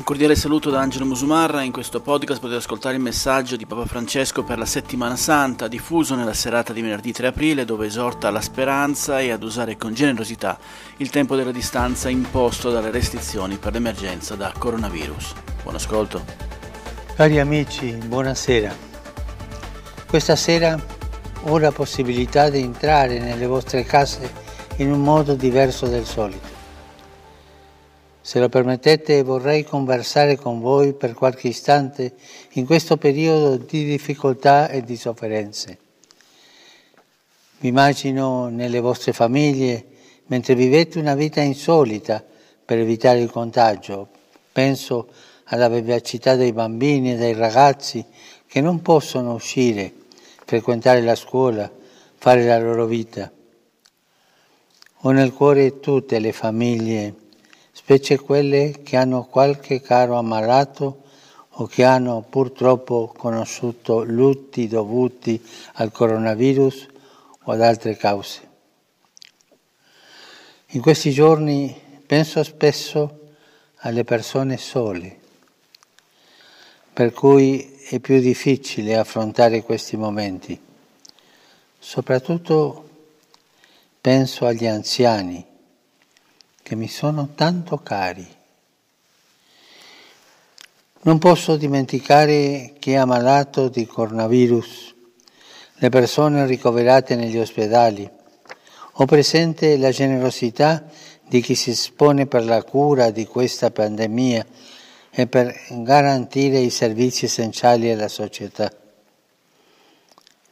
Un cordiale saluto da Angelo Musumarra, in questo podcast potete ascoltare il messaggio di Papa Francesco per la settimana santa, diffuso nella serata di venerdì 3 aprile, dove esorta alla speranza e ad usare con generosità il tempo della distanza imposto dalle restrizioni per l'emergenza da coronavirus. Buon ascolto. Cari amici, buonasera. Questa sera ho la possibilità di entrare nelle vostre case in un modo diverso del solito se lo permettete vorrei conversare con voi per qualche istante in questo periodo di difficoltà e di sofferenze. Mi immagino nelle vostre famiglie mentre vivete una vita insolita per evitare il contagio. Penso alla vivacità dei bambini e dei ragazzi che non possono uscire, frequentare la scuola, fare la loro vita. Ho nel cuore tutte le famiglie specie quelle che hanno qualche caro ammalato o che hanno purtroppo conosciuto lutti dovuti al coronavirus o ad altre cause. In questi giorni penso spesso alle persone sole, per cui è più difficile affrontare questi momenti. Soprattutto penso agli anziani che mi sono tanto cari. Non posso dimenticare chi è ammalato di coronavirus, le persone ricoverate negli ospedali. Ho presente la generosità di chi si espone per la cura di questa pandemia e per garantire i servizi essenziali alla società.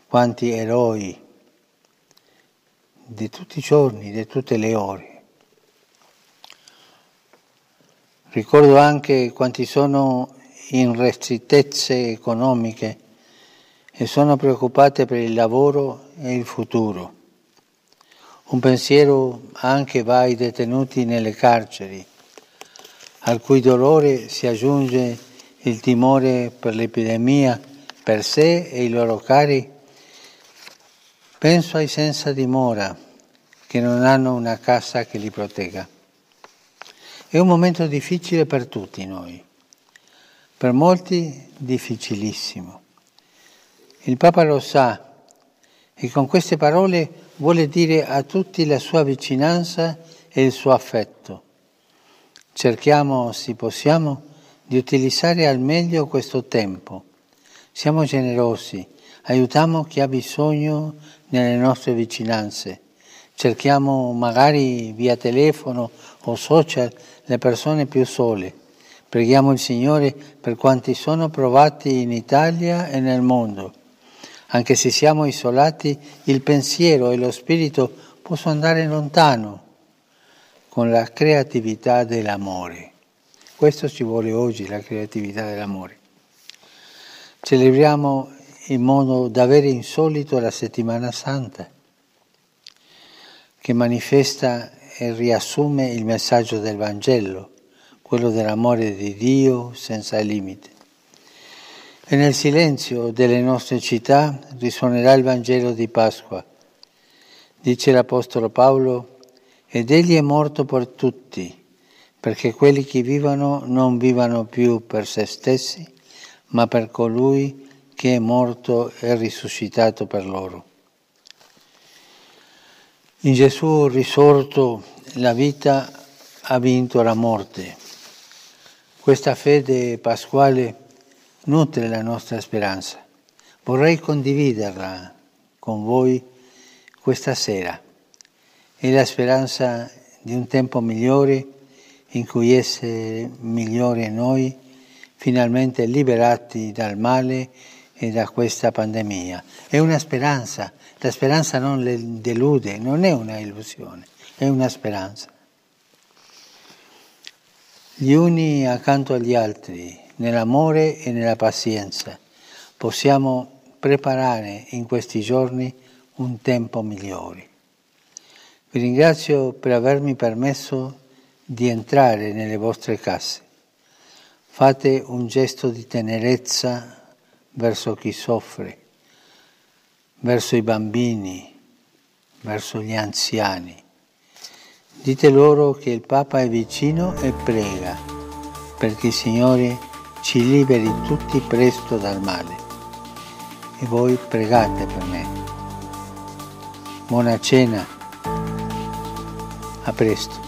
Quanti eroi di tutti i giorni, di tutte le ore. Ricordo anche quanti sono in restrittezze economiche e sono preoccupate per il lavoro e il futuro. Un pensiero anche va ai detenuti nelle carceri, al cui dolore si aggiunge il timore per l'epidemia, per sé e i loro cari. Penso ai senza dimora, che non hanno una casa che li protegga. È un momento difficile per tutti noi, per molti difficilissimo. Il Papa lo sa e con queste parole vuole dire a tutti la sua vicinanza e il suo affetto. Cerchiamo, se possiamo, di utilizzare al meglio questo tempo. Siamo generosi, aiutiamo chi ha bisogno nelle nostre vicinanze. Cerchiamo magari via telefono o social le persone più sole. Preghiamo il Signore per quanti sono provati in Italia e nel mondo. Anche se siamo isolati, il pensiero e lo spirito possono andare lontano con la creatività dell'amore. Questo ci vuole oggi, la creatività dell'amore. Celebriamo in modo davvero insolito la settimana santa, che manifesta e riassume il messaggio del Vangelo, quello dell'amore di Dio senza limite. E nel silenzio delle nostre città risuonerà il Vangelo di Pasqua. Dice l'Apostolo Paolo, ed egli è morto per tutti, perché quelli che vivono non vivano più per se stessi, ma per colui che è morto e risuscitato per loro. In Gesù risorto la vita ha vinto la morte. Questa fede pasquale nutre la nostra speranza. Vorrei condividerla con voi questa sera. È la speranza di un tempo migliore in cui essere migliori noi, finalmente liberati dal male da questa pandemia. È una speranza, la speranza non le delude, non è una illusione, è una speranza. Gli uni accanto agli altri, nell'amore e nella pazienza, possiamo preparare in questi giorni un tempo migliore. Vi ringrazio per avermi permesso di entrare nelle vostre case. Fate un gesto di tenerezza verso chi soffre, verso i bambini, verso gli anziani. Dite loro che il Papa è vicino e prega perché il Signore ci liberi tutti presto dal male. E voi pregate per me. Buona cena. A presto.